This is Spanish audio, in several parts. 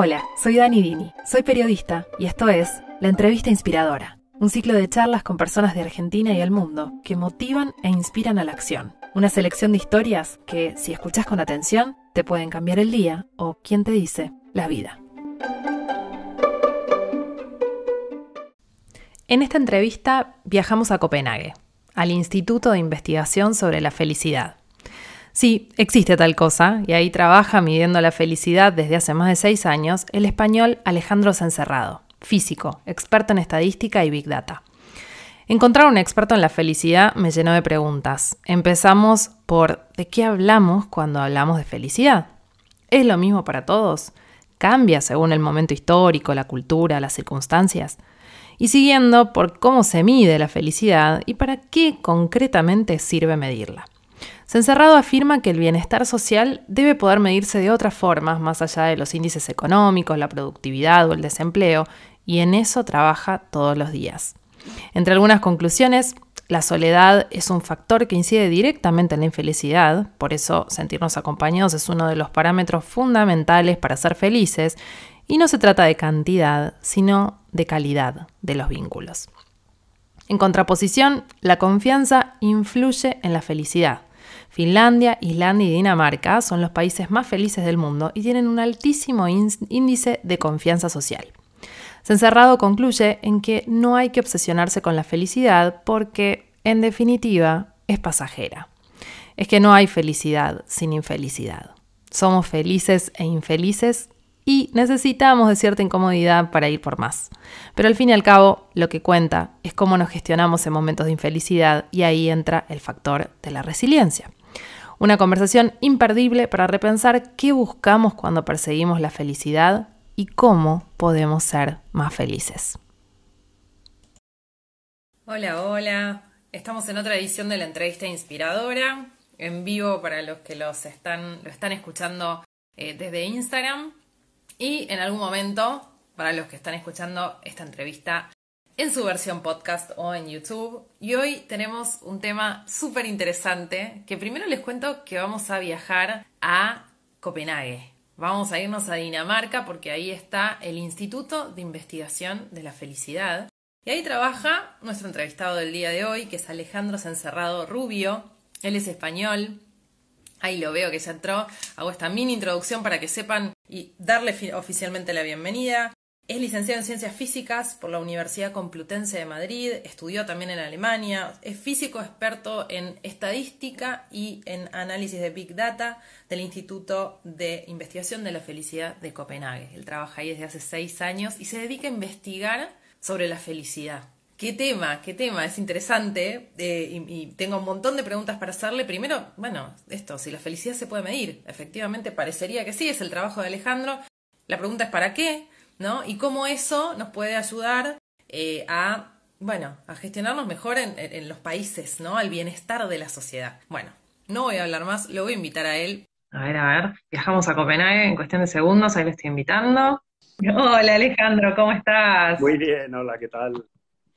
Hola, soy Dani Dini, soy periodista y esto es La Entrevista Inspiradora, un ciclo de charlas con personas de Argentina y el mundo que motivan e inspiran a la acción. Una selección de historias que, si escuchas con atención, te pueden cambiar el día o, quien te dice, la vida. En esta entrevista viajamos a Copenhague, al Instituto de Investigación sobre la Felicidad. Sí, existe tal cosa, y ahí trabaja midiendo la felicidad desde hace más de seis años el español Alejandro Cencerrado, físico, experto en estadística y Big Data. Encontrar un experto en la felicidad me llenó de preguntas. Empezamos por ¿de qué hablamos cuando hablamos de felicidad? ¿Es lo mismo para todos? ¿Cambia según el momento histórico, la cultura, las circunstancias? Y siguiendo por cómo se mide la felicidad y para qué concretamente sirve medirla. Sencerrado afirma que el bienestar social debe poder medirse de otras formas, más allá de los índices económicos, la productividad o el desempleo, y en eso trabaja todos los días. Entre algunas conclusiones, la soledad es un factor que incide directamente en la infelicidad, por eso sentirnos acompañados es uno de los parámetros fundamentales para ser felices, y no se trata de cantidad, sino de calidad de los vínculos. En contraposición, la confianza influye en la felicidad. Finlandia, Islandia y Dinamarca son los países más felices del mundo y tienen un altísimo índice de confianza social. Sencerrado concluye en que no hay que obsesionarse con la felicidad porque, en definitiva, es pasajera. Es que no hay felicidad sin infelicidad. Somos felices e infelices y necesitamos de cierta incomodidad para ir por más. Pero al fin y al cabo, lo que cuenta es cómo nos gestionamos en momentos de infelicidad y ahí entra el factor de la resiliencia. Una conversación imperdible para repensar qué buscamos cuando perseguimos la felicidad y cómo podemos ser más felices. Hola, hola. Estamos en otra edición de la entrevista inspiradora, en vivo para los que los están, lo están escuchando eh, desde Instagram y en algún momento para los que están escuchando esta entrevista en su versión podcast o en YouTube. Y hoy tenemos un tema súper interesante, que primero les cuento que vamos a viajar a Copenhague. Vamos a irnos a Dinamarca porque ahí está el Instituto de Investigación de la Felicidad. Y ahí trabaja nuestro entrevistado del día de hoy, que es Alejandro Cencerrado Rubio. Él es español. Ahí lo veo que ya entró. Hago esta mini introducción para que sepan y darle oficialmente la bienvenida. Es licenciado en Ciencias Físicas por la Universidad Complutense de Madrid, estudió también en Alemania, es físico experto en estadística y en análisis de Big Data del Instituto de Investigación de la Felicidad de Copenhague. Él trabaja ahí desde hace seis años y se dedica a investigar sobre la felicidad. ¿Qué tema? ¿Qué tema? Es interesante eh, y, y, tengo un montón de preguntas para hacerle. Primero, bueno, esto, si la felicidad se puede medir. Efectivamente, parecería que sí, es el trabajo de Alejandro. La pregunta es ¿para qué? ¿No? Y cómo eso nos puede ayudar eh, a, bueno, a gestionarnos mejor en, los países, ¿no? Al bienestar de la sociedad. Bueno, no voy a hablar más, lo voy a invitar a él. A ver, a ver, viajamos a Copenhague en cuestión de segundos, ahí lo estoy invitando. Hola Alejandro, ¿cómo estás? Muy bien, hola, ¿qué tal?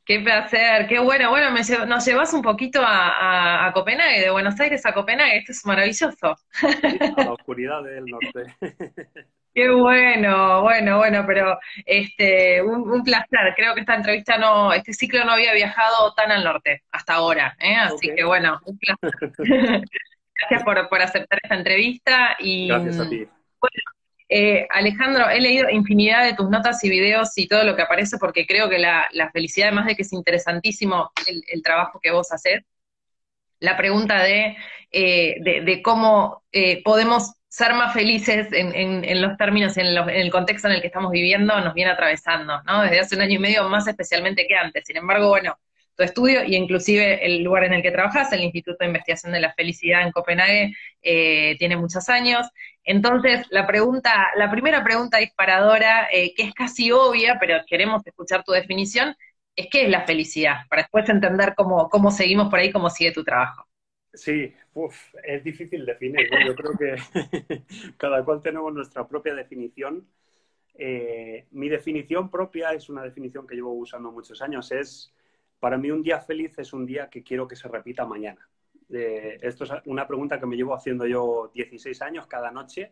Qué placer, qué bueno. Bueno, me nos llevas un poquito a, a, Copenhague, de Buenos Aires a Copenhague, esto es maravilloso. a la oscuridad del norte. Qué bueno, bueno, bueno, pero este, un, placer. Creo que esta entrevista no, este ciclo no había viajado tan al norte hasta ahora, ¿eh? así que bueno, un placer. Gracias por, por, aceptar esta entrevista y Gracias a ti. Bueno, eh, Alejandro, he leído infinidad de tus notas y videos y todo lo que aparece porque creo que la, felicidad, además de que es interesantísimo el, trabajo que vos haces, la pregunta de, eh, de, cómo eh, podemos ser más felices en, los términos, en, en, el contexto en el que estamos viviendo, nos viene atravesando, ¿no? Desde hace un año y medio más especialmente que antes. Sin embargo, bueno, tu estudio y inclusive el lugar en el que trabajas, el Instituto de Investigación de la Felicidad en Copenhague, eh, tiene muchos años. Entonces, la pregunta, la primera pregunta disparadora, eh, que es casi obvia, pero queremos escuchar tu definición, es qué es la felicidad, para después entender cómo, cómo seguimos por ahí, cómo sigue tu trabajo. Sí, es difícil definir. Yo creo que cada cual tenemos nuestra propia definición. Eh, mi definición propia es una definición que llevo usando muchos años. Es, para mí, un día feliz es un día que quiero que se repita mañana. Eh, esto es una pregunta que me llevo haciendo yo 16 años cada noche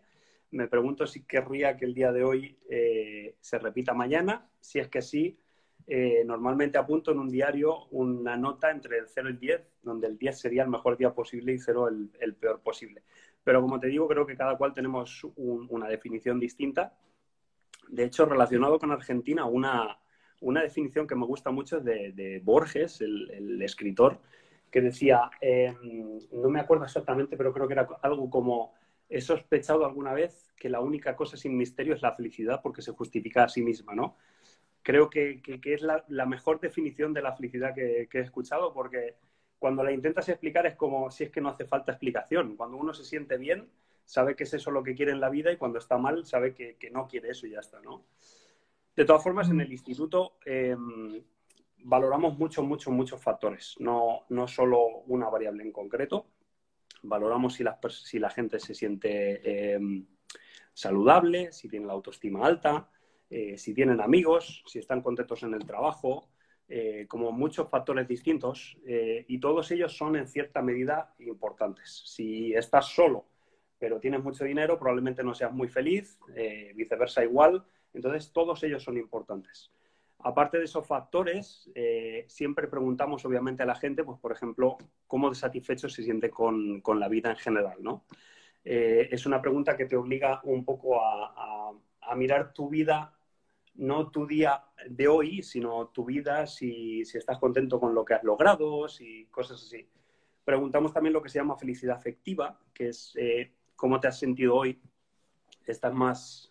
me pregunto si querría que el día de hoy eh, se repita mañana. Si es que sí, eh, normalmente apunto en un diario una nota entre el 0 y el 10, donde el 10 sería el mejor día posible y 0 el, peor posible. Pero como te digo, creo que cada cual tenemos una definición distinta. De hecho, relacionado con Argentina, una, una definición que me gusta mucho es de, Borges, el, escritor, que decía, em, no me acuerdo exactamente, pero creo que era algo como he sospechado alguna vez que la única cosa sin misterio es la felicidad porque se justifica a sí misma, ¿no? Creo que, es la, mejor definición de la felicidad que, he escuchado porque cuando la intentas explicar es como si es que no hace falta explicación. Cuando uno se siente bien, sabe que es eso lo que quiere en la vida y cuando está mal, sabe que, no quiere eso y ya está, ¿no? De todas formas, en el instituto em, valoramos muchos, muchos, muchos factores, no, no solo una variable en concreto valoramos si la, si la gente se siente em, saludable, si tiene la autoestima alta, eh, si tienen amigos, si están contentos en el trabajo, eh, como muchos factores distintos, eh, y todos ellos son en cierta medida importantes. Si estás solo, pero tienes mucho dinero, probablemente no seas muy feliz, viceversa igual, entonces todos ellos son importantes. Aparte de esos factores, eh, siempre preguntamos obviamente a la gente, pues por ejemplo, cómo satisfecho se siente con, la vida en general, ¿no? Eh, es una pregunta que te obliga un poco a, mirar tu vida, no tu día de hoy, sino tu vida, si, estás contento con lo que has logrado, si cosas así. Preguntamos también lo que se llama felicidad afectiva, que es eh, cómo te has sentido hoy. Estás más,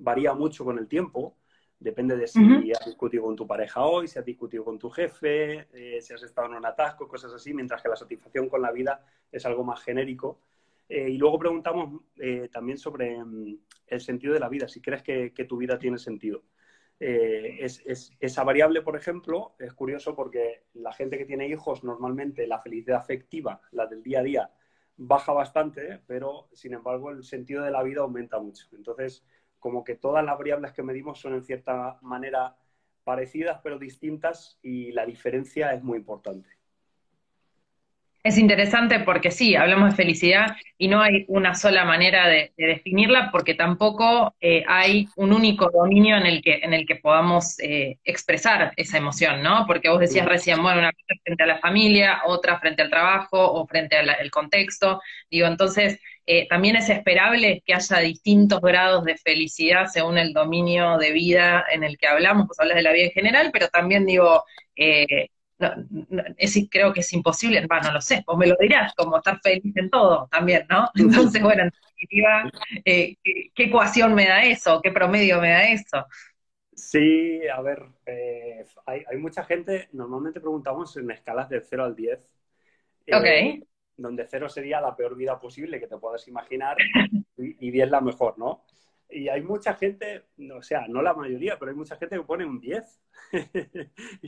varía mucho con el tiempo. Depende de si has discutido con tu pareja hoy, si has discutido con tu jefe, eh, si has estado en un atasco, cosas así, mientras que la satisfacción con la vida es algo más genérico. Eh, y luego preguntamos eh, también sobre mm, el sentido de la vida, si crees que, tu vida tiene sentido. Es, esa variable, por ejemplo, es curioso porque la gente que tiene hijos, normalmente la felicidad afectiva, la del día a día, baja bastante, pero sin embargo el sentido de la vida aumenta mucho. Entonces, como que todas las variables que medimos son en cierta manera parecidas pero distintas y la diferencia es muy importante. Es interesante porque sí, hablamos de felicidad y no hay una sola manera de, definirla porque tampoco eh, hay un único dominio en el que, en el que podamos eh, expresar esa emoción, ¿no? Porque vos decías recién, bueno, una cosa frente a la familia, otra frente al trabajo o frente al contexto. Digo, entonces, eh, también es esperable que haya distintos grados de felicidad según el dominio de vida en el que hablamos, pues hablas de la vida en general, pero también digo, eh, creo que es imposible, bueno, no lo sé, vos me lo dirás, como estar feliz en todo también, ¿no? Entonces, bueno, en definitiva, eh, ¿qué, ecuación me da eso? ¿Qué promedio me da eso? Sí, a ver, hay, hay, mucha gente, normalmente preguntamos en escalas de 0 al 10. ok donde cero sería la peor vida posible que te puedas imaginar y 10 la mejor, ¿no? Y hay mucha gente, o sea, no la mayoría, pero hay mucha gente que pone un 10.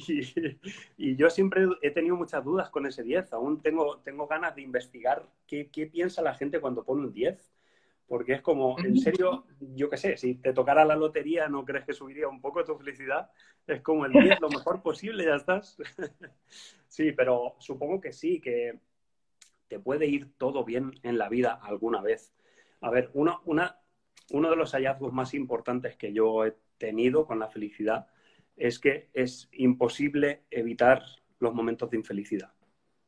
y, yo siempre he tenido muchas dudas con ese 10. Aún tengo, tengo ganas de investigar qué, qué piensa la gente cuando pone un 10. Porque es como, en serio, yo qué sé, si te tocara la lotería, ¿no crees que subiría un poco tu felicidad? Es como el 10, lo mejor posible, ya estás. sí, pero supongo que sí, que te puede ir todo bien en la vida alguna vez. A ver, uno, una, uno de los hallazgos más importantes que yo he tenido con la felicidad es que es imposible evitar los momentos de infelicidad.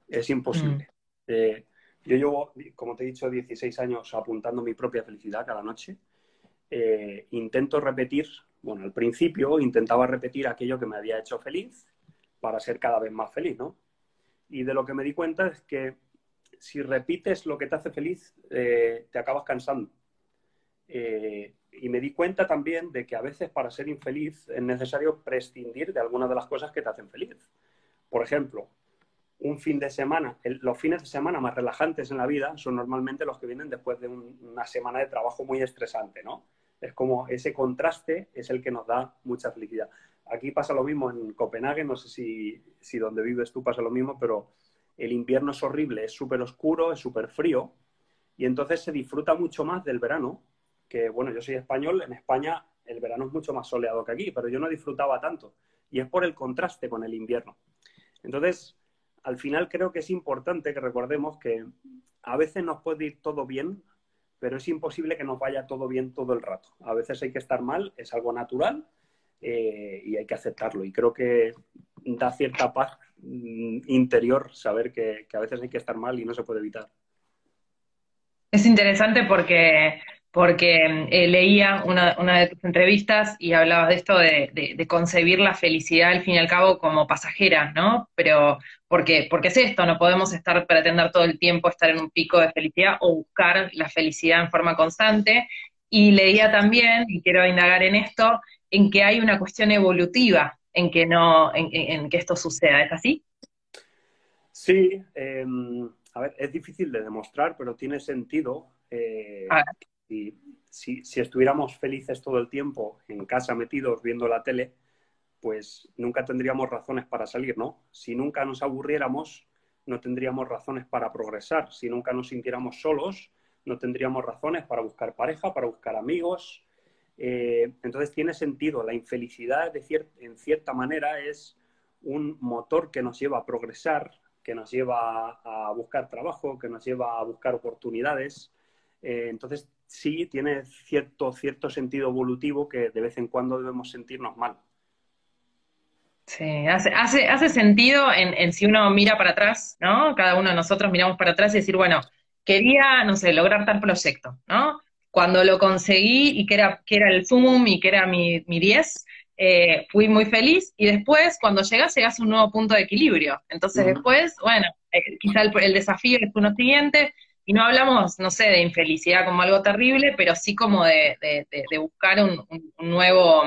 Es imposible. Mm. Eh, yo llevo, como te he dicho, 16 años apuntando mi propia felicidad cada noche. Eh, intento repetir, bueno, al principio intentaba repetir aquello que me había hecho feliz para ser cada vez más feliz, ¿no? Y de lo que me di cuenta es que si repites lo que te hace feliz, eh, te acabas cansando. Eh, y me di cuenta también de que a veces para ser infeliz es necesario prescindir de algunas de las cosas que te hacen feliz. Por ejemplo, un fin de semana, los fines de semana más relajantes en la vida son normalmente los que vienen después de una semana de trabajo muy estresante, ¿no? Es como ese contraste es el que nos da mucha felicidad. Aquí pasa lo mismo en Copenhague, no sé si, si donde vives tú pasa lo mismo, pero el invierno es horrible, es súper oscuro, es súper frío, y entonces se disfruta mucho más del verano, bueno, yo soy español, en España el verano es mucho más soleado que aquí, pero yo no disfrutaba tanto, y es por el contraste con el invierno. Entonces, al final creo que es importante que recordemos que a veces nos puede ir todo bien, pero es imposible que nos vaya todo bien todo el rato. A veces hay que estar mal, es algo natural eh, y hay que aceptarlo. Y creo que da cierta paz mm, interior saber que, a veces hay que estar mal y no se puede evitar. Es interesante porque porque eh, leía una, de tus entrevistas y hablabas de esto de, concebir la felicidad al fin y al cabo como pasajera, ¿no? Pero porque, porque es esto, no podemos estar, pretender todo el tiempo estar en un pico de felicidad o buscar la felicidad en forma constante. Y leía también, y quiero indagar en esto, en que hay una cuestión evolutiva en que no, en, que esto suceda, ¿es así? Sí, em, a ver, es difícil de demostrar, pero tiene sentido. Eh, y si, estuviéramos felices todo el tiempo en casa metidos viendo la tele, pues nunca tendríamos razones para salir, ¿no? Si nunca nos aburriéramos, no tendríamos razones para progresar. Si nunca nos sintiéramos solos, no tendríamos razones para buscar pareja, para buscar amigos. Eh, entonces tiene sentido. La infelicidad, de en cierta manera, es un motor que nos lleva a progresar, que nos lleva a buscar trabajo, que nos lleva a buscar oportunidades. Eh, entonces sí tiene cierto, cierto sentido evolutivo que de vez en cuando debemos sentirnos mal. Sí, hace, hace, hace sentido en, si uno mira para atrás, ¿no? Cada uno de nosotros miramos para atrás y decir, bueno, quería, no sé, lograr tal proyecto, ¿no? Cuando lo conseguí y que era, que era el sumum y que era mi, mi 10, eh, fui muy feliz y después, cuando llegas, llegas a un nuevo punto de equilibrio. Entonces después, bueno, eh, quizá el, el desafío es uno siguiente, y no hablamos, no sé, de infelicidad como algo terrible, pero sí como de, buscar un, nuevo,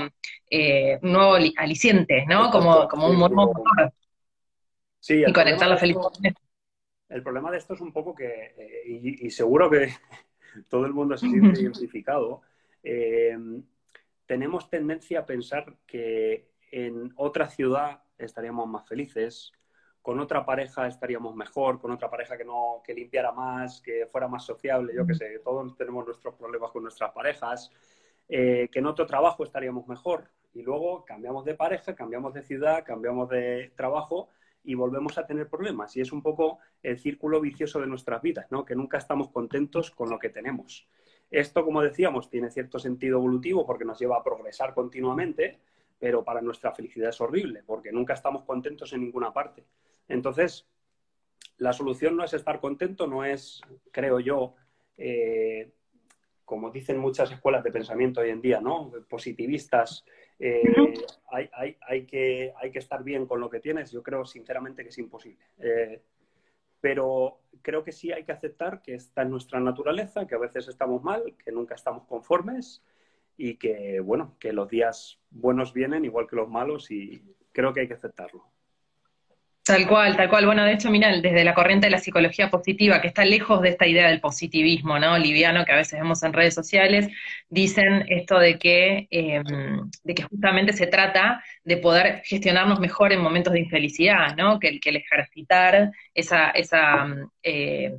eh, un nuevo aliciente, ¿no? Como, como un nuevo motor. Sí, y conectar la felicidad. El problema de esto es un poco que, eh, y, seguro que todo el mundo se siente identificado, eh, tenemos tendencia a pensar que en otra ciudad estaríamos más felices, con otra pareja estaríamos mejor, con otra pareja que no que limpiara más, que fuera más sociable, yo que sé, todos tenemos nuestros problemas con nuestras parejas, eh, que en otro trabajo estaríamos mejor. Y luego cambiamos de pareja, cambiamos de ciudad, cambiamos de trabajo y volvemos a tener problemas. Y es un poco el círculo vicioso de nuestras vidas, ¿no? Que nunca estamos contentos con lo que tenemos. Esto, como decíamos, tiene cierto sentido evolutivo porque nos lleva a progresar continuamente, pero para nuestra felicidad es horrible porque nunca estamos contentos en ninguna parte. Entonces, la solución no es estar contento, no es, creo yo, eh, como dicen muchas escuelas de pensamiento hoy en día, ¿no? Positivistas, eh, hay, que, hay, que, estar bien con lo que tienes. Yo creo sinceramente que es imposible. Eh, pero creo que sí hay que aceptar que está en nuestra naturaleza, que a veces estamos mal, que nunca estamos conformes y que, bueno, que los días buenos vienen igual que los malos y creo que hay que aceptarlo. Tal cual, tal cual. Bueno, de hecho, mira, desde la corriente de la psicología positiva, que está lejos de esta idea del positivismo, ¿no? Liviano que a veces vemos en redes sociales, dicen esto de que, em, de que justamente se trata de poder gestionarnos mejor en momentos de infelicidad, ¿no? Que, que el ejercitar esa, esa, eh,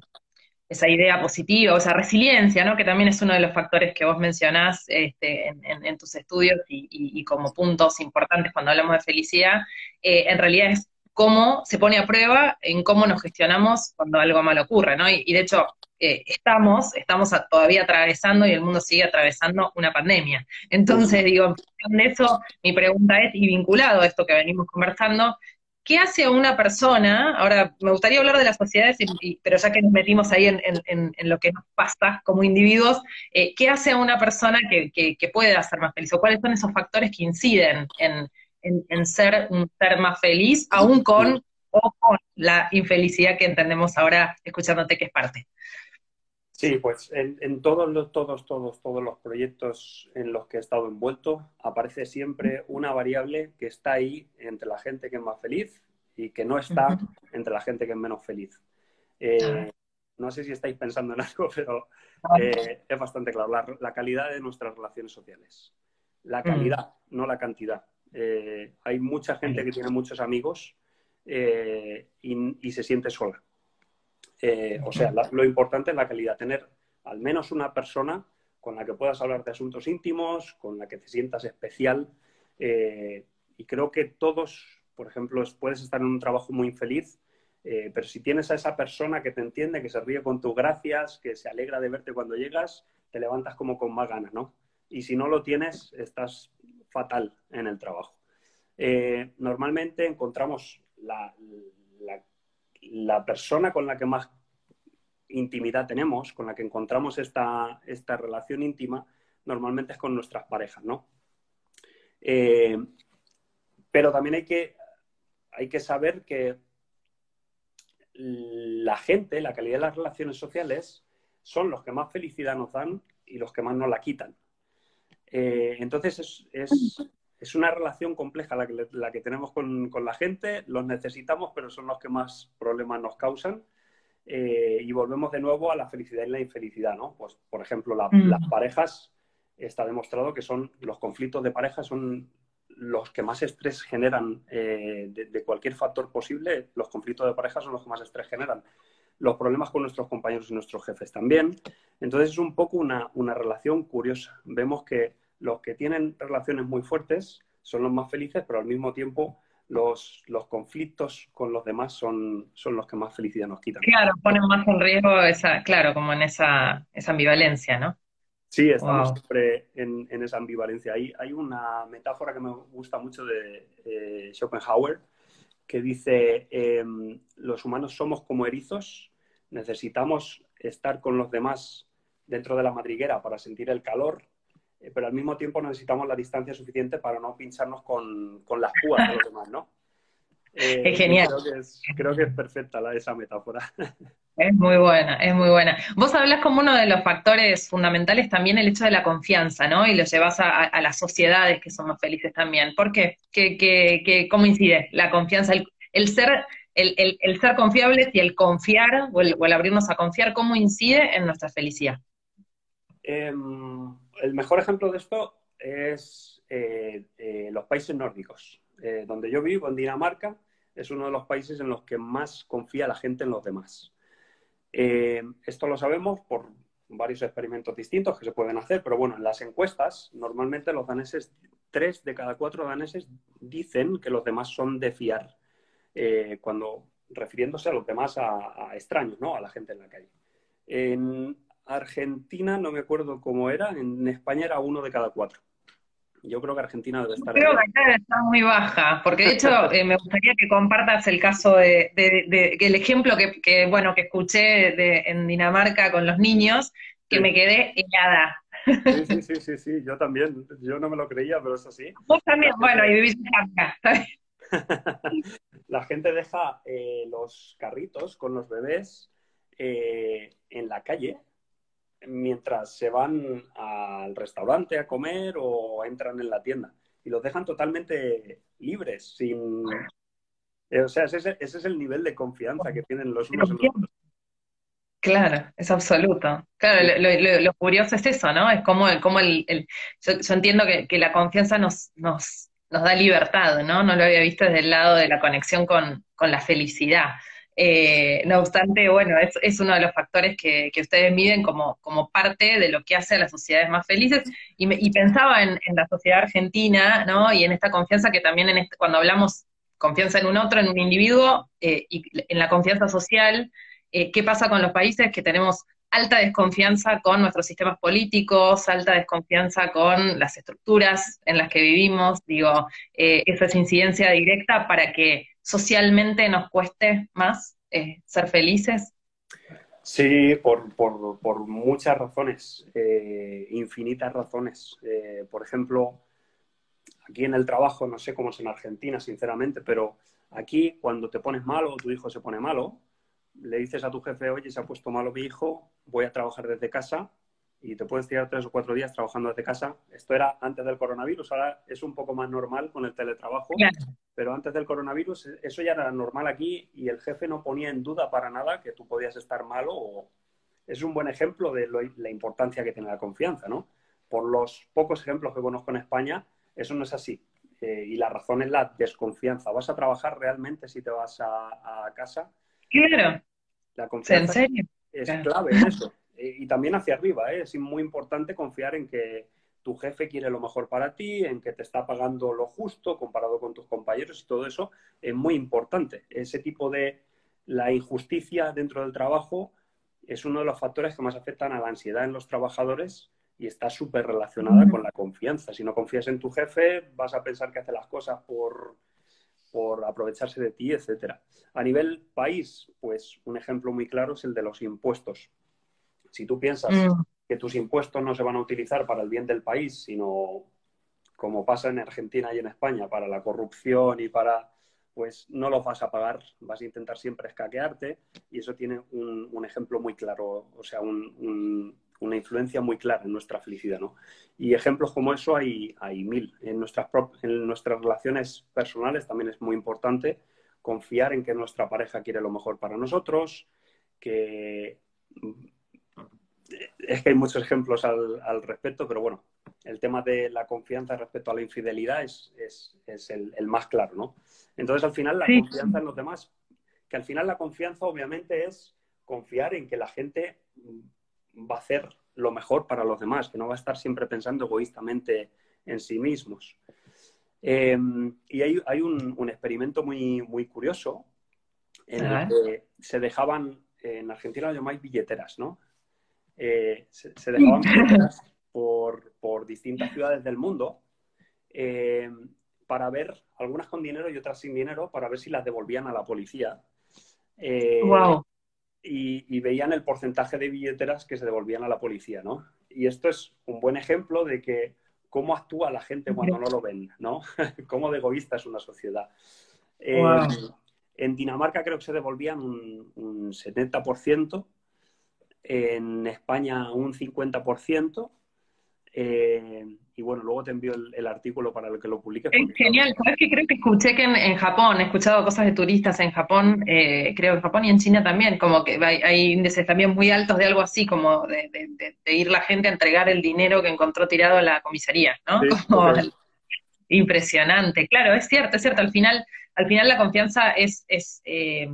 esa idea positiva, o esa resiliencia, ¿no? Que también es uno de los factores que vos mencionás este, en, tus estudios y, como puntos importantes cuando hablamos de felicidad, eh, en realidad es cómo se pone a prueba en cómo nos gestionamos cuando algo malo ocurre, ¿no? Y, de hecho, eh, estamos, estamos todavía atravesando y el mundo sigue atravesando una pandemia. Entonces, digo, en eso mi pregunta es, y vinculado a esto que venimos conversando, ¿qué hace a una persona? Ahora, me gustaría hablar de las sociedades, pero ya que nos metimos ahí en, lo que nos pasa como individuos, eh, ¿qué hace a una persona que, que, que pueda ser más feliz? ¿O cuáles son esos factores que inciden en, en, ser un ser más feliz, aún con o con la infelicidad que entendemos ahora escuchándote que es parte. Sí, pues en, todos los, todos, todos, todos los proyectos en los que he estado envuelto aparece siempre una variable que está ahí entre la gente que es más feliz y que no está entre la gente que es menos feliz. Eh, no sé si estáis pensando en algo, pero eh, es bastante claro. La, calidad de nuestras relaciones sociales. La calidad, no la cantidad. Eh, hay mucha gente que tiene muchos amigos eh, y, se siente sola. Eh, o sea, lo importante es la calidad, tener al menos una persona con la que puedas hablar de asuntos íntimos, con la que te sientas especial. y creo que todos, por ejemplo, puedes estar en un trabajo muy infeliz pero si tienes a esa persona que te entiende, que se ríe con tus gracias, que se alegra de verte cuando llegas, te levantas como con más ganas, ¿no? Y si no lo tienes, estás fatal en el trabajo. Eh, normalmente encontramos la, la, persona con la que más intimidad tenemos, con la que encontramos esta, esta relación íntima, normalmente es con nuestras parejas, ¿no? Eh, pero también hay que, hay que saber que la gente, la calidad de las relaciones sociales, son los que más felicidad nos dan y los que más nos la quitan. Eh, entonces es, una relación compleja la que, la que tenemos con, la gente, los necesitamos, pero son los que más problemas nos causan. Eh, y volvemos de nuevo a la felicidad y la infelicidad, ¿no? Pues, por ejemplo, mm. las parejas, está demostrado que son los conflictos de pareja son los que más estrés generan eh, de, cualquier factor posible, los conflictos de pareja son los que más estrés generan. Los problemas con nuestros compañeros y nuestros jefes también. Entonces es un poco una, relación curiosa. Vemos que los que tienen relaciones muy fuertes son los más felices, pero al mismo tiempo los, los conflictos con los demás son, son los que más felicidad nos quitan. Claro, ponen más en riesgo esa, claro, como en esa, esa ambivalencia, ¿no? Sí, estamos siempre en, esa ambivalencia. Hay, hay una metáfora que me gusta mucho de eh, Schopenhauer que dice, em, los humanos somos como erizos, necesitamos estar con los demás dentro de la madriguera para sentir el calor, eh, pero al mismo tiempo necesitamos la distancia suficiente para no pincharnos con, con las púas de los demás, ¿no? Es eh, genial. Creo que es, creo que es perfecta la, esa metáfora. Es muy buena, es muy buena. Vos hablas como uno de los factores fundamentales también el hecho de la confianza, ¿no? Y lo llevas a, las sociedades que son más felices también. ¿Por qué? ¿Qué, cómo incide la confianza? El, ser, el, ser confiables y el confiar o el, abrirnos a confiar, ¿cómo incide en nuestra felicidad? Em, el mejor ejemplo de esto es eh, eh, los países nórdicos. Eh, donde yo vivo, en Dinamarca, es uno de los países en los que más confía la gente en los demás. Eh, esto lo sabemos por varios experimentos distintos que se pueden hacer, pero bueno, en las encuestas, normalmente los daneses, tres de cada cuatro daneses dicen que los demás son de fiar, eh, cuando refiriéndose a los demás a, extraños, ¿no? A la gente en la calle. En Argentina, no me acuerdo cómo era, en España era uno de cada cuatro. Yo creo que Argentina debe estar. Creo que acá debe estar muy baja, porque de hecho eh, me gustaría que compartas el caso de, el ejemplo que, bueno que escuché en Dinamarca con los niños, que me quedé helada. Sí, sí, sí, sí, yo también. Yo no me lo creía, pero es así. Vos también, bueno, y vivís acá. La gente deja eh, los carritos con los bebés eh, en la calle mientras se van al restaurante a comer o entran en la tienda. Y los dejan totalmente libres, sin... Eh, o sea, ese, es el nivel de confianza que tienen los unos en los otros. Claro, es absoluto. Claro, lo, curioso es eso, ¿no? Es como, como el, yo, entiendo que, la confianza nos, nos, nos da libertad, ¿no? No lo había visto desde el lado de la conexión con, con la felicidad. Eh, no obstante, bueno, es, uno de los factores que, ustedes miden como, como, parte de lo que hace a las sociedades más felices. Y, pensaba en, la sociedad argentina, ¿no? Y en esta confianza que también en este, cuando hablamos confianza en un otro, en un individuo, eh, y en la confianza social, eh, ¿qué pasa con los países que tenemos alta desconfianza con nuestros sistemas políticos, alta desconfianza con las estructuras en las que vivimos, digo, esa es incidencia directa para que socialmente nos cueste más eh, ser felices? Sí, por, muchas razones, eh, infinitas razones. Eh, por ejemplo, aquí en el trabajo, no sé cómo es en Argentina, sinceramente, pero aquí cuando te pones malo tu hijo se pone malo, le dices a tu jefe, oye, se ha puesto malo mi hijo, voy a trabajar desde casa y te puedes tirar tres o cuatro días trabajando desde casa. Esto era antes del coronavirus, ahora es un poco más normal con el teletrabajo, pero antes del coronavirus e, eso ya era normal aquí y el jefe no ponía en duda para nada que tú podías estar malo o... Es un buen ejemplo de la importancia que tiene la confianza, ¿no? Por los pocos ejemplos que conozco en España, eso no es así. Eh, y la razón es la desconfianza. ¿Vas a trabajar realmente si te vas a, casa? Claro. La confianza es clave en eso. Y también hacia arriba. ¿eh? Es muy importante confiar en que tu jefe quiere lo mejor para ti, en que te está pagando lo justo comparado con tus compañeros y todo eso es muy importante. Ese tipo de, la injusticia dentro del trabajo es uno de los factores que más afectan a la ansiedad en los trabajadores y está súper relacionada con la confianza. Si no confías en tu jefe, vas a pensar que hace las cosas por, por aprovecharse de ti, etcétera. A nivel país, pues un ejemplo muy claro es el de los impuestos. Si tú piensas mm. que tus impuestos no se van a utilizar para el bien del país, sino como pasa en Argentina y en España, para la corrupción y para pues no los vas a pagar, vas a intentar siempre escaquearte y eso tiene un, ejemplo muy claro, o sea, una influencia muy clara en nuestra felicidad, ¿no? Y ejemplos como eso hay, hay mil. En nuestras, en nuestras relaciones personales también es muy importante confiar en que nuestra pareja quiere lo mejor para nosotros, que es que hay muchos ejemplos al, al respecto, pero bueno, el tema de la confianza respecto a la infidelidad es, el, más claro, ¿no? Entonces, al final, la confianza en los demás, que al final la confianza obviamente es confiar en que la gente va a hacer lo mejor para los demás, que no va a estar siempre pensando egoístamente en sí mismos. Em, y hay, un, experimento muy, muy curioso en el que se dejaban, en Argentina lo llamáis billeteras, ¿no? Eh, se, se, dejaban billeteras por, distintas ciudades del mundo eh, para ver, algunas con dinero y otras sin dinero, para ver si las devolvían a la policía. Eh, y, veían el porcentaje de billeteras que se devolvían a la policía, ¿no? Y esto es un buen ejemplo de que cómo actúa la gente cuando no lo ven, ¿no? cómo de egoísta es una sociedad. Eh, en Dinamarca creo que se devolvían un, un 70%, en España un 50%, eh, y bueno, luego te envío el, artículo para el que lo publiques. Es genial, sabes que creo que escuché que en, Japón, he escuchado cosas de turistas en Japón, eh, creo en Japón y en China también, como que hay, índices también muy altos de algo así, como de, ir la gente a entregar el dinero que encontró tirado en la comisaría, ¿no? impresionante, claro, es cierto, es cierto, al final, al final la confianza es, es eh,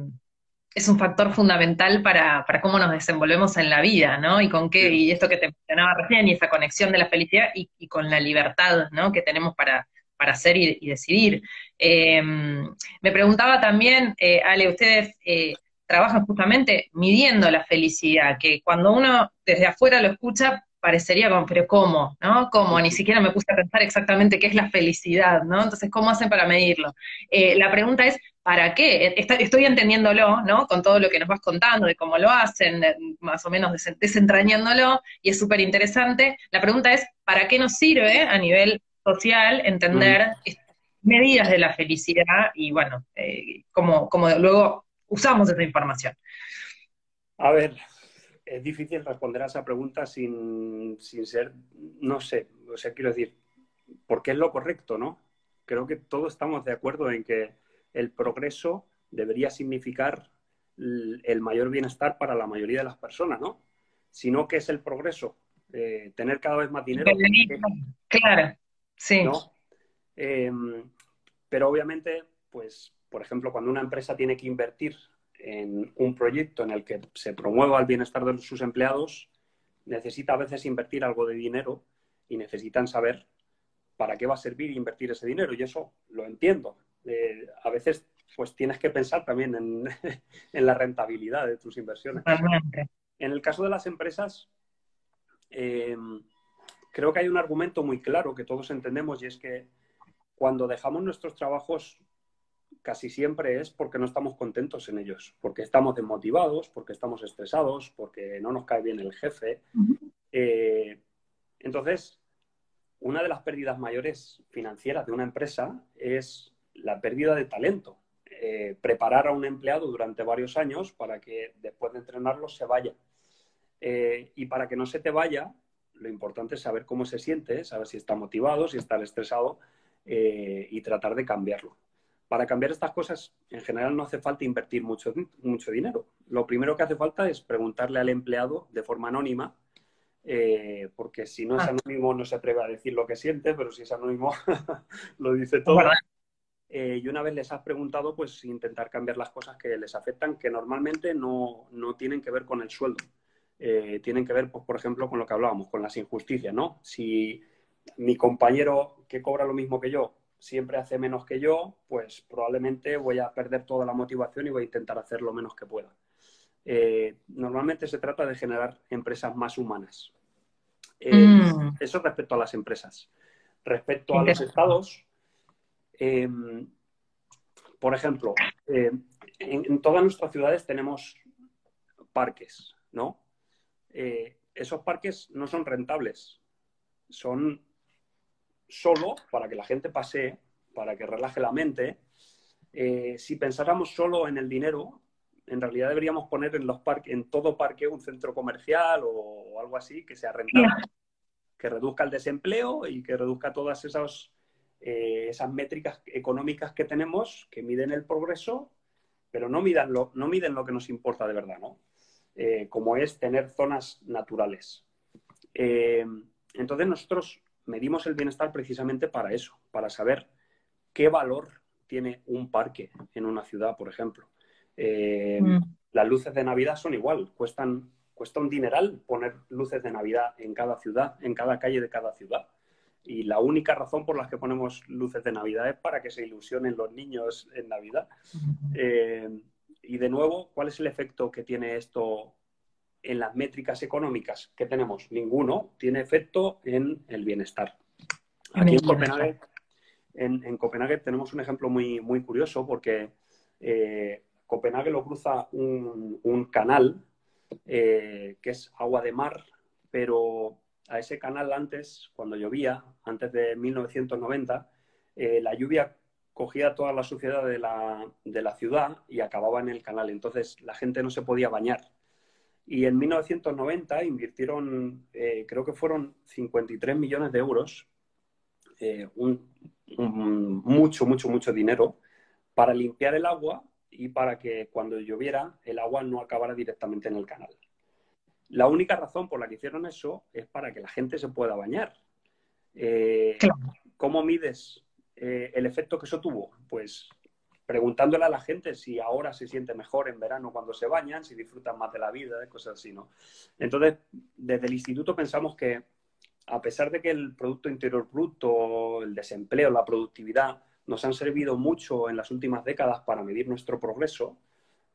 es un factor fundamental para, cómo nos desenvolvemos en la vida, ¿no? Y con qué, y esto que te mencionaba recién, y esa conexión de la felicidad y, con la libertad, ¿no? Que tenemos para, para hacer y, decidir. Em, me preguntaba también, eh, Ale, ustedes eh, trabajan justamente midiendo la felicidad, que cuando uno desde afuera lo escucha, parecería como, pero ¿cómo? ¿No? ¿Cómo? Ni siquiera me puse a pensar exactamente qué es la felicidad, ¿no? Entonces, ¿cómo hacen para medirlo? Eh, la pregunta es, ¿para qué? estoy entendiéndolo, ¿no? Con todo lo que nos vas contando de cómo lo hacen, más o menos desentrañándolo, y es súper interesante. La pregunta es, ¿para qué nos sirve a nivel social entender mm. medidas de la felicidad y, bueno, eh, cómo, cómo luego usamos esa información? A ver, es difícil responder a esa pregunta sin, ser, no sé, o sea, quiero decir, porque es lo correcto, ¿no? Creo que todos estamos de acuerdo en que el progreso debería significar el mayor bienestar para la mayoría de las personas, ¿no? Sino que es el progreso, eh, tener cada vez más dinero. Claro, sí. Em, pero obviamente, pues, por ejemplo, cuando una empresa tiene que invertir en un proyecto en el que se promueva el bienestar de sus empleados, necesita a veces invertir algo de dinero y necesitan saber para qué va a servir invertir ese dinero. Y eso lo entiendo. Eh, a veces pues tienes que pensar también en, la rentabilidad de tus inversiones. En el caso de las empresas, eh, creo que hay un argumento muy claro que todos entendemos y es que cuando dejamos nuestros trabajos casi siempre es porque no estamos contentos en ellos, porque estamos desmotivados, porque estamos estresados, porque no nos cae bien el jefe. Eh, entonces, una de las pérdidas mayores financieras de una empresa es la pérdida de talento. Eh, preparar a un empleado durante varios años para que después de entrenarlo se vaya. Eh, y para que no se te vaya, lo importante es saber cómo se siente, saber si está motivado, si está estresado y tratar de cambiarlo para cambiar estas cosas, en general no hace falta invertir mucho, mucho dinero. Lo primero que hace falta es preguntarle al empleado de forma anónima, eh, porque si no es ah. anónimo no se atreve a decir lo que siente, pero si es anónimo lo dice todo. Eh, y una vez les has preguntado, pues intentar cambiar las cosas que les afectan, que normalmente no, tienen que ver con el sueldo. Eh, tienen que ver, pues, por ejemplo, con lo que hablábamos, con las injusticias, ¿no? Si mi compañero que cobra lo mismo que yo siempre hace menos que yo, pues probablemente voy a perder toda la motivación y voy a intentar hacer lo menos que pueda. Eh, normalmente se trata de generar empresas más humanas. Eh, mm. Eso respecto a las empresas. Respecto a los estados, eh, por ejemplo, en, todas nuestras ciudades tenemos parques, ¿no? esos parques no son rentables, son solo para que la gente pase, para que relaje la mente. si pensáramos solo en el dinero, en realidad deberíamos poner en los parques, en todo parque un centro comercial o, algo así que sea rentable, que reduzca el desempleo y que reduzca todas esas, eh, esas métricas económicas que tenemos que miden el progreso, pero no, midan lo, no miden lo que nos importa de verdad, ¿no? Eh, como es tener zonas naturales. Eh, entonces nosotros medimos el bienestar precisamente para eso, para saber qué valor tiene un parque en una ciudad, por ejemplo. Eh, mm. Las luces de Navidad son igual, cuestan, cuesta un dineral poner luces de Navidad en cada ciudad, en cada calle de cada ciudad. Y la única razón por la que ponemos luces de Navidad es para que se ilusionen los niños en Navidad. Eh, y de nuevo, ¿cuál es el efecto que tiene esto en las métricas económicas que tenemos? Ninguno. Tiene efecto en el bienestar. Aquí en Copenhague, en, Copenhague tenemos un ejemplo muy, muy curioso porque eh, Copenhague lo cruza un, canal eh, que es agua de mar, pero a ese canal antes, cuando llovía, antes de 1990, eh, la lluvia cogía toda la suciedad de la, ciudad y acababa en el canal. Entonces la gente no se podía bañar. Y en 1990 invirtieron, eh, creo que fueron 53 millones de euros, mucho, mucho, mucho dinero, para limpiar el agua y para que cuando lloviera el agua no acabara directamente en el canal. La única razón por la que hicieron eso es para que la gente se pueda bañar. Eh, ¿Cómo mides eh, el efecto que eso tuvo? Pues preguntándole a la gente si ahora se siente mejor en verano cuando se bañan, si disfrutan más de la vida, cosas así, ¿no? Entonces, desde el instituto pensamos que a pesar de que el Producto Interior Bruto, el desempleo, la productividad nos han servido mucho en las últimas décadas para medir nuestro progreso,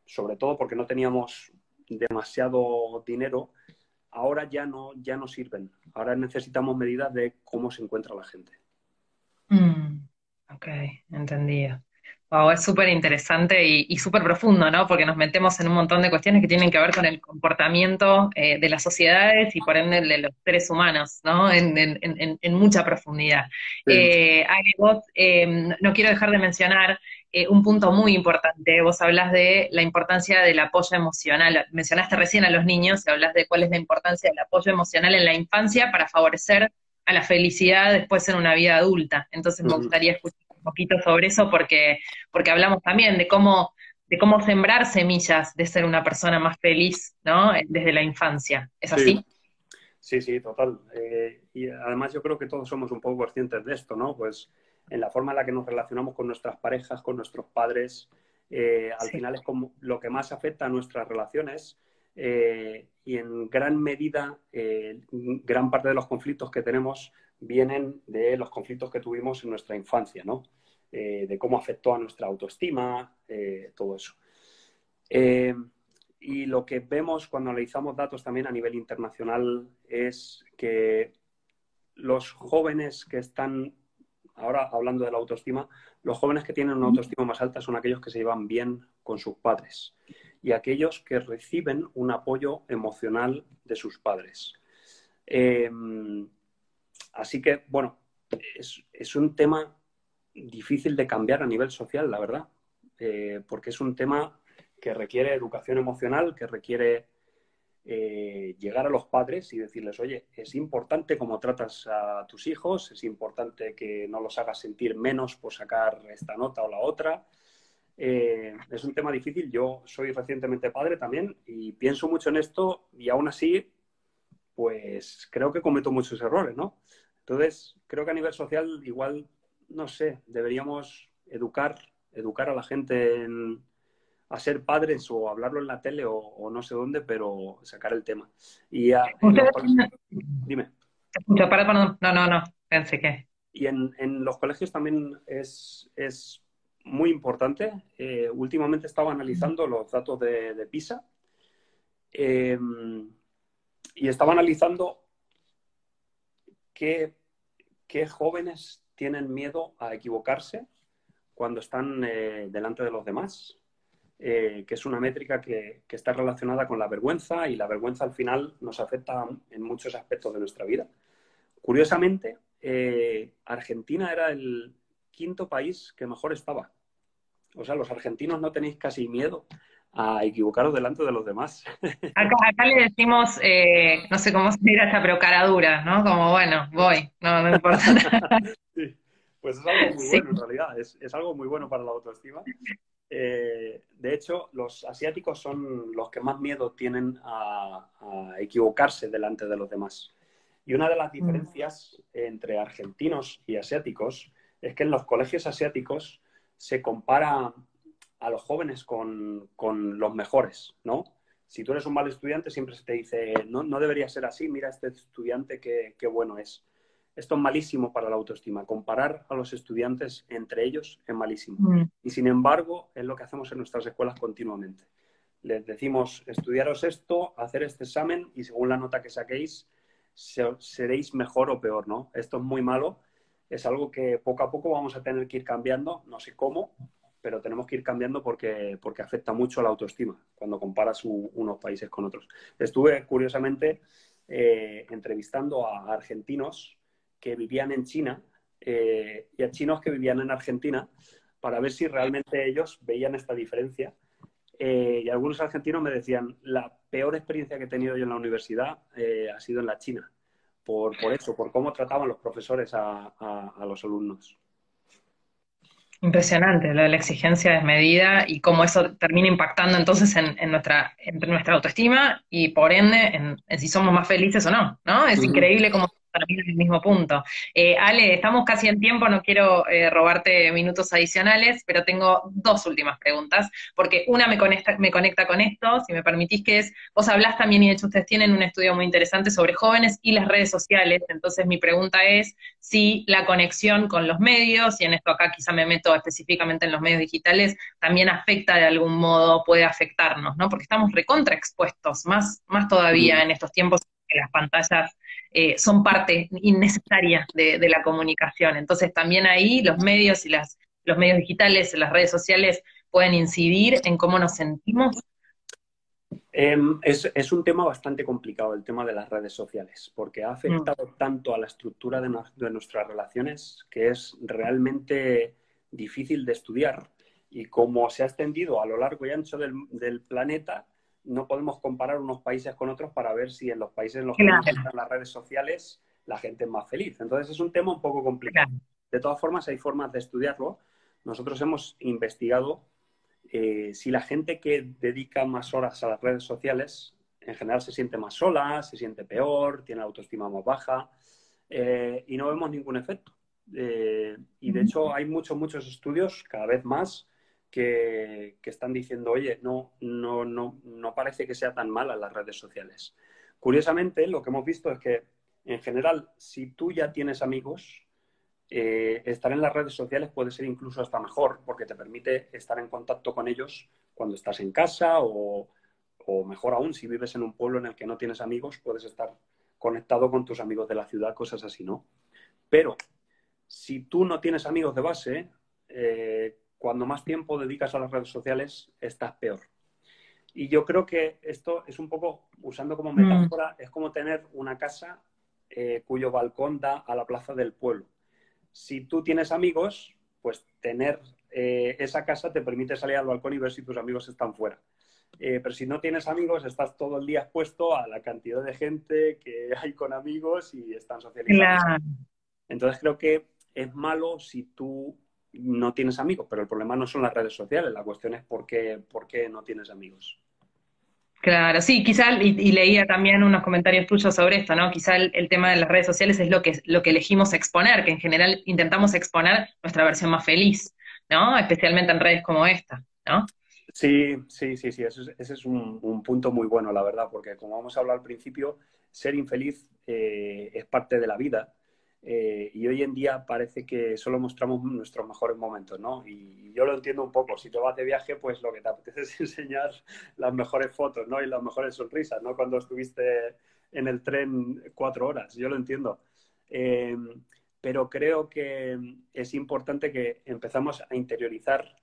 sobre todo porque no teníamos demasiado dinero, ahora ya no, ya no sirven. Ahora necesitamos medidas de cómo se encuentra la gente. Mm, ok, entendido. Wow, es súper interesante y, súper profundo, ¿no? Porque nos metemos en un montón de cuestiones que tienen que ver con el comportamiento eh, de las sociedades y por ende de los seres humanos, ¿no? En, mucha profundidad. Eh, vos, em, no quiero dejar de mencionar eh, un punto muy importante. Vos hablas de la importancia del apoyo emocional. Mencionaste recién a los niños y hablas de cuál es la importancia del apoyo emocional en la infancia para favorecer a la felicidad después en una vida adulta. Entonces me gustaría escuchar un poquito sobre eso porque, porque hablamos también de cómo, de cómo sembrar semillas de ser una persona más feliz, ¿no? Desde la infancia. ¿Es así? Sí, sí, total. Eh, y además yo creo que todos somos un poco conscientes de esto, ¿no? Pues en la forma en la que nos relacionamos con nuestras parejas, con nuestros padres, eh, al final es como lo que más afecta a nuestras relaciones eh, y en gran medida, gran parte de los conflictos que tenemos vienen de los conflictos que tuvimos en nuestra infancia, ¿no? Eh, de cómo afectó a nuestra autoestima, eh, todo eso. Eh, y lo que vemos cuando analizamos datos también a nivel internacional es que los jóvenes que están, ahora hablando de la autoestima, los jóvenes que tienen una autoestima más alta son aquellos que se llevan bien con sus padres y aquellos que reciben un apoyo emocional de sus padres. Así que, bueno, es, un tema difícil de cambiar a nivel social, la verdad, eh, porque es un tema que requiere educación emocional, que requiere eh, llegar a los padres y decirles, oye, es importante cómo tratas a tus hijos, es importante que no los hagas sentir menos por sacar esta nota o la otra. Eh, es un tema difícil. Yo soy recientemente padre también y pienso mucho en esto y aún así, pues creo que cometo muchos errores, ¿no? Entonces, creo que a nivel social, igual, no sé, deberíamos educar, educar a la gente a ser padres o hablarlo en la tele o, no sé dónde, pero sacar el tema. Y Dime. No, no, no, pensé que. y en, los colegios también es, muy importante. Eh, últimamente estaba analizando los datos de, PISA em, y estaba analizando qué, jóvenes tienen miedo a equivocarse cuando están eh, delante de los demás, eh, que es una métrica que, está relacionada con la vergüenza y la vergüenza al final nos afecta en muchos aspectos de nuestra vida. Curiosamente, eh, Argentina era el quinto país que mejor estaba. O sea, los argentinos no tenéis casi miedo a equivocaros delante de los demás. Acá, le decimos, eh, no sé cómo se dirá esta, pero cara dura, ¿no? Como, bueno, voy, no, no importa Pues es algo muy bueno en realidad, es, algo muy bueno para la autoestima. Eh, de hecho, los asiáticos son los que más miedo tienen a equivocarse delante de los demás. Y una de las mm. diferencias entre argentinos y asiáticos es que en los colegios asiáticos se compara a los jóvenes con, los mejores, ¿no? Si tú eres un mal estudiante, siempre se te dice, no, no debería ser así, mira este estudiante qué, bueno es. Esto es malísimo para la autoestima. Comparar a los estudiantes entre ellos es malísimo. Mm. Y sin embargo, es lo que hacemos en nuestras escuelas continuamente. Les decimos, estudiaros esto, hacer este examen y según la nota que saquéis, seréis mejor o peor, ¿no? Esto es muy malo, es algo que poco a poco vamos a tener que ir cambiando, no sé cómo, pero tenemos que ir cambiando porque, porque afecta mucho a la autoestima cuando comparas unos países con otros. Estuve, curiosamente, eh, entrevistando a argentinos que vivían en China eh, y a chinos que vivían en Argentina para ver si realmente ellos veían esta diferencia. Eh, y algunos argentinos me decían, la peor experiencia que he tenido yo en la universidad eh, ha sido en la China, por, eso, por cómo trataban los profesores a, los alumnos. Impresionante, lo de la exigencia desmedida y cómo eso termina impactando entonces en, nuestra, nuestra autoestima y por ende en, si somos más felices o no, ¿no? Es increíble cómo también en el mismo punto. Eh, Ale, estamos casi en tiempo, no quiero eh, robarte minutos adicionales, pero tengo dos últimas preguntas, porque una me conecta, me conecta con esto, si me permitís, que es, vos hablás también, y de hecho ustedes tienen un estudio muy interesante sobre jóvenes y las redes sociales, entonces mi pregunta es si la conexión con los medios, y en esto acá quizá me meto específicamente en los medios digitales, también afecta de algún modo, puede afectarnos, ¿no? Porque estamos recontraexpuestos, más, más todavía en estos tiempos que las pantallas eh, son parte innecesaria de, la comunicación. Entonces también ahí los medios y las, los medios digitales, las redes sociales pueden incidir en cómo nos sentimos. Em, es, un tema bastante complicado el tema de las redes sociales, porque ha afectado mm. tanto a la estructura de, nuestras relaciones que es realmente difícil de estudiar. Y como se ha extendido a lo largo y ancho del planeta, no podemos comparar unos países con otros para ver si en los países en los que están las redes sociales la gente es más feliz. Entonces es un tema un poco complicado. De todas formas, hay formas de estudiarlo. Nosotros hemos investigado eh, si la gente que dedica más horas a las redes sociales en general se siente más sola, se siente peor, tiene autoestima más baja eh, y no vemos ningún efecto. Eh, y de hecho hay muchos, muchos estudios, cada vez más, que, están diciendo, oye, no, no, no, no parece que sea tan mala las redes sociales. Curiosamente, lo que hemos visto es que, en general, si tú ya tienes amigos, eh, estar en las redes sociales puede ser incluso hasta mejor porque te permite estar en contacto con ellos cuando estás en casa o, o, mejor aún, si vives en un pueblo en el que no tienes amigos, puedes estar conectado con tus amigos de la ciudad, cosas así, ¿no? Pero si tú no tienes amigos de base, eh, cuando más tiempo dedicas a las redes sociales, estás peor. Y yo creo que esto es un poco, usando como mm. metáfora, es como tener una casa eh, cuyo balcón da a la plaza del pueblo. Si tú tienes amigos, pues tener eh, esa casa te permite salir al balcón y ver si tus amigos están fuera. Eh, pero si no tienes amigos, estás todo el día expuesto a la cantidad de gente que hay con amigos y están socializando. Entonces creo que es malo si tú no tienes amigos, pero el problema no son las redes sociales, la cuestión es por qué, por qué no tienes amigos. Claro, sí, quizá, y, leía también unos comentarios tuyos sobre esto, ¿no? Quizá el, tema de las redes sociales es lo que, lo que elegimos exponer, que en general intentamos exponer nuestra versión más feliz, ¿no? Especialmente en redes como esta, ¿no? Sí, sí, sí, sí, ese es, un, punto muy bueno, la verdad, porque como vamos a hablar al principio, ser infeliz eh, es parte de la vida Eh, y hoy en día parece que solo mostramos nuestros mejores momentos, ¿no? Y yo lo entiendo un poco. Si te vas de viaje, pues lo que te apetece es enseñar las mejores fotos, ¿no? Y las mejores sonrisas, ¿no? Cuando estuviste en el tren cuatro horas. Yo lo entiendo. Eh, pero creo que es importante que empezamos a interiorizar,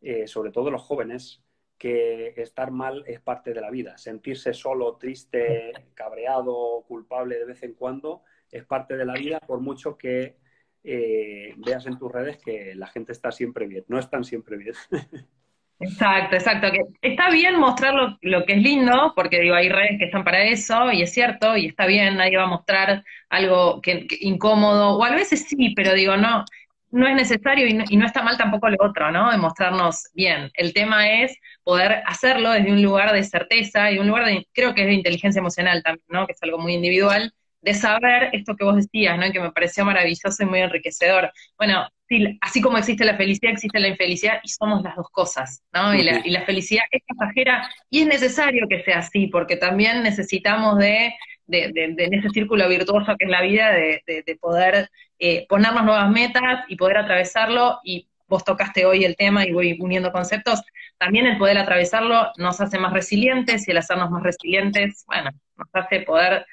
eh, sobre todo los jóvenes, que estar mal es parte de la vida. Sentirse solo, triste, cabreado, culpable de vez en cuando es parte de la vida, por mucho que eh, veas en tus redes que la gente está siempre bien. No están siempre bien. Exacto, exacto. Que está bien mostrar lo, que es lindo, porque digo, hay redes que están para eso, y es cierto, y está bien, nadie va a mostrar algo que, incómodo, o a veces sí, pero digo, no, no es necesario y no, y no, está mal tampoco lo otro, ¿no? De mostrarnos bien. El tema es poder hacerlo desde un lugar de certeza y un lugar de, creo que es de inteligencia emocional también, ¿no? Que es algo muy individual, de saber esto que vos decías, ¿no? Que me pareció maravilloso y muy enriquecedor. Bueno, sí, así como existe la felicidad, existe la infelicidad y somos las dos cosas, ¿no? Y la, y la felicidad es pasajera y es necesario que sea así, porque también necesitamos de, de, de, ese círculo virtuoso que es la vida, de, poder eh, ponernos nuevas metas y poder atravesarlo y vos tocaste hoy el tema y voy uniendo conceptos, también el poder atravesarlo nos hace más resilientes y el hacernos más resilientes, bueno, nos hace poder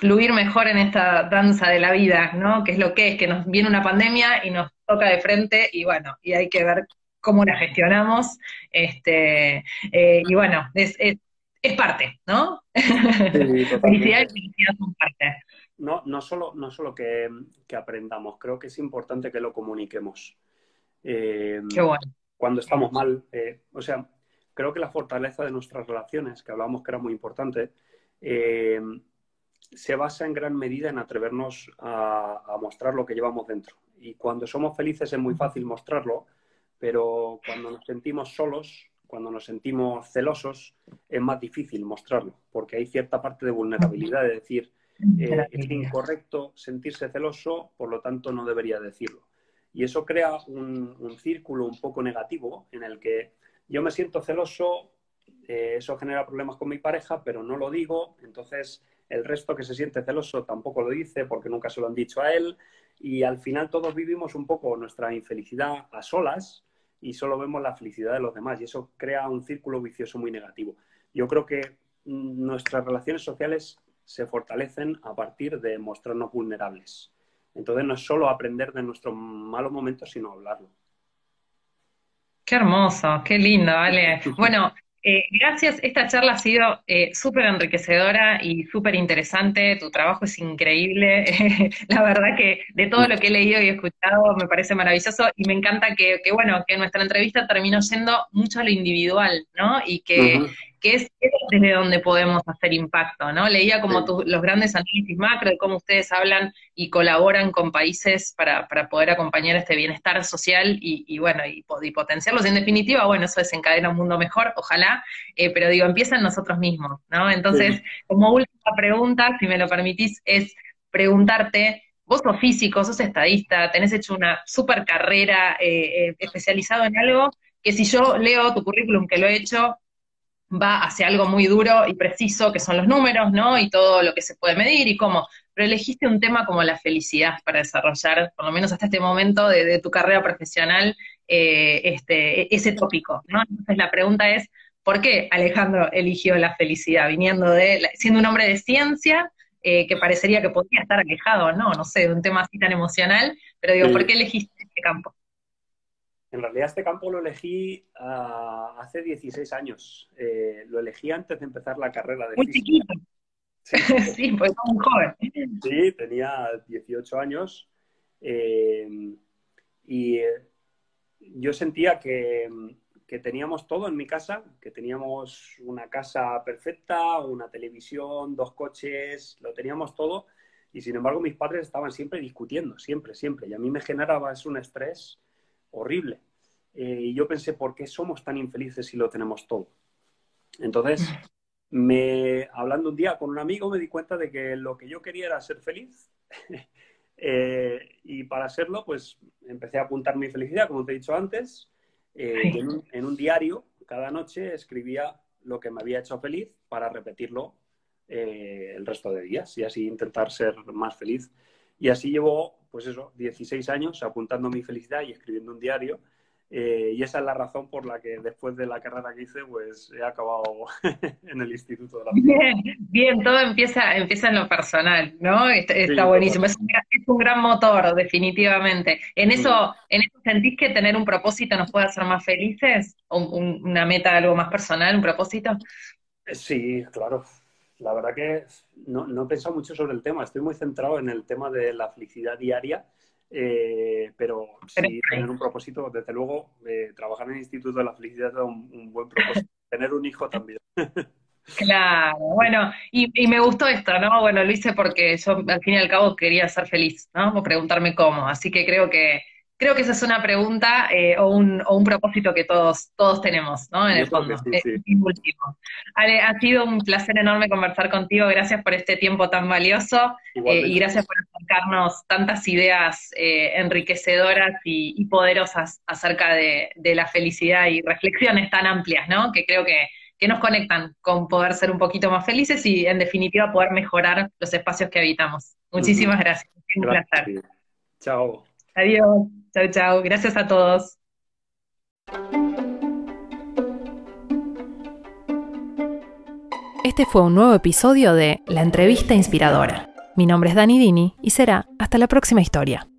fluir mejor en esta danza de la vida, ¿no? Que es lo que es, que nos viene una pandemia y nos toca de frente y bueno, y hay que ver cómo la gestionamos. Este, eh, y bueno, es, es, parte, ¿no? felicidad y felicidad son parte. No, no solo, no solo que, aprendamos, creo que es importante que lo comuniquemos. Eh, Qué bueno. Cuando estamos mal, eh, o sea, creo que la fortaleza de nuestras relaciones, que hablábamos que era muy importante, se basa en gran medida en atrevernos a, mostrar lo que llevamos dentro. Y cuando somos felices es muy fácil mostrarlo, pero cuando nos sentimos solos, cuando nos sentimos celosos, es más difícil mostrarlo, porque hay cierta parte de vulnerabilidad de decir, eh, es incorrecto sentirse celoso, por lo tanto no debería decirlo. Y eso crea un, círculo un poco negativo en el que yo me siento celoso, eh, eso genera problemas con mi pareja, pero no lo digo, entonces el resto que se siente celoso tampoco lo dice porque nunca se lo han dicho a él y al final todos vivimos un poco nuestra infelicidad a solas y solo vemos la felicidad de los demás y eso crea un círculo vicioso muy negativo. Yo creo que mm, nuestras relaciones sociales se fortalecen a partir de mostrarnos vulnerables. Entonces no es solo aprender de nuestros malos momentos, sino hablarlo. Qué hermoso, qué lindo, vale. Bueno, eh, gracias, esta charla ha sido eh, súper enriquecedora y súper interesante, tu trabajo es increíble, la verdad que de todo lo que he leído y escuchado me parece maravilloso y me encanta que, bueno, que nuestra entrevista terminó yendo mucho a lo individual, ¿no? Y que, que es, desde donde podemos hacer impacto, ¿no? Leía como los grandes análisis macro de cómo ustedes hablan y colaboran con países para, para poder acompañar este bienestar social y, bueno, y, potenciarlos. En definitiva, bueno, eso desencadena un mundo mejor, ojalá, eh, pero digo, empieza en nosotros mismos, ¿no? Entonces, como última pregunta, si me lo permitís, es preguntarte, vos sos físico, sos estadista, tenés hecho una super carrera eh, eh, especializado en algo que si yo leo tu currículum que lo he hecho, va hacia algo muy duro y preciso, que son los números, ¿no? Y todo lo que se puede medir y cómo. Pero elegiste un tema como la felicidad para desarrollar, por lo menos hasta este momento de, tu carrera profesional, eh, este, ese tópico, ¿no? Entonces la pregunta es, ¿por qué Alejandro eligió la felicidad? Viniendo de, siendo un hombre de ciencia, eh, que parecería que podría estar alejado, ¿no? No sé, de un tema así tan emocional, pero digo, ¿por qué elegiste este campo? En realidad este campo lo elegí ah, hace 16 años. Eh, lo elegí antes de empezar la carrera de Muy chiquito. Sí, pues muy joven. Sí, tenía 18 años. Eh, y eh, yo sentía que, que, teníamos todo en mi casa, que teníamos una casa perfecta, una televisión, dos coches, lo teníamos todo. Y sin embargo mis padres estaban siempre discutiendo, siempre, siempre. Y a mí me generaba un estrés horrible. Eh, y yo pensé, ¿por qué somos tan infelices si lo tenemos todo? Entonces, me, hablando un día con un amigo, me di cuenta de que lo que yo quería era ser feliz. Eh, y para serlo, pues empecé a apuntar mi felicidad, como te he dicho antes. Eh, en, un, diario, cada noche escribía lo que me había hecho feliz para repetirlo el resto de días y así intentar ser más feliz. Y así llevo pues eso, 16 años apuntando mi felicidad y escribiendo un diario. Eh, y esa es la razón por la que después de la carrera que hice, pues he acabado en el Instituto de la Bien, bien, todo empieza, empieza en lo personal, ¿no? Está, buenísimo. Es un, gran motor, definitivamente. ¿En eso, ¿En eso sentís que tener un propósito nos puede hacer más felices? ¿Una meta, algo más personal, un propósito? Eh, sí, claro. La verdad que no, no he pensado mucho sobre el tema. Estoy muy centrado en el tema de la felicidad diaria eh, pero sí, tener un propósito, desde luego, eh, trabajar en el Instituto de la Felicidad es un, buen propósito. tener un hijo también. Claro, bueno, y, y, me gustó esto, ¿no? Bueno, lo hice porque yo al fin y al cabo quería ser feliz, ¿no? O preguntarme cómo, así que creo que creo que esa es una pregunta eh, o, un, o, un, propósito que todos, todos tenemos, ¿no? En el fondo. último. Ale, ha sido un placer enorme conversar contigo. Gracias por este tiempo tan valioso eh, y gracias por acercarnos tantas ideas eh, enriquecedoras y, poderosas acerca de, la felicidad y reflexiones tan amplias, ¿no? Que creo que, que nos conectan con poder ser un poquito más felices y, en definitiva, poder mejorar los espacios que habitamos. Muchísimas gracias. Un placer. Chao. Adiós. Chao, chao. Gracias a todos. Este fue un nuevo episodio de La entrevista inspiradora. Mi nombre es Dani Dini y será hasta la próxima historia.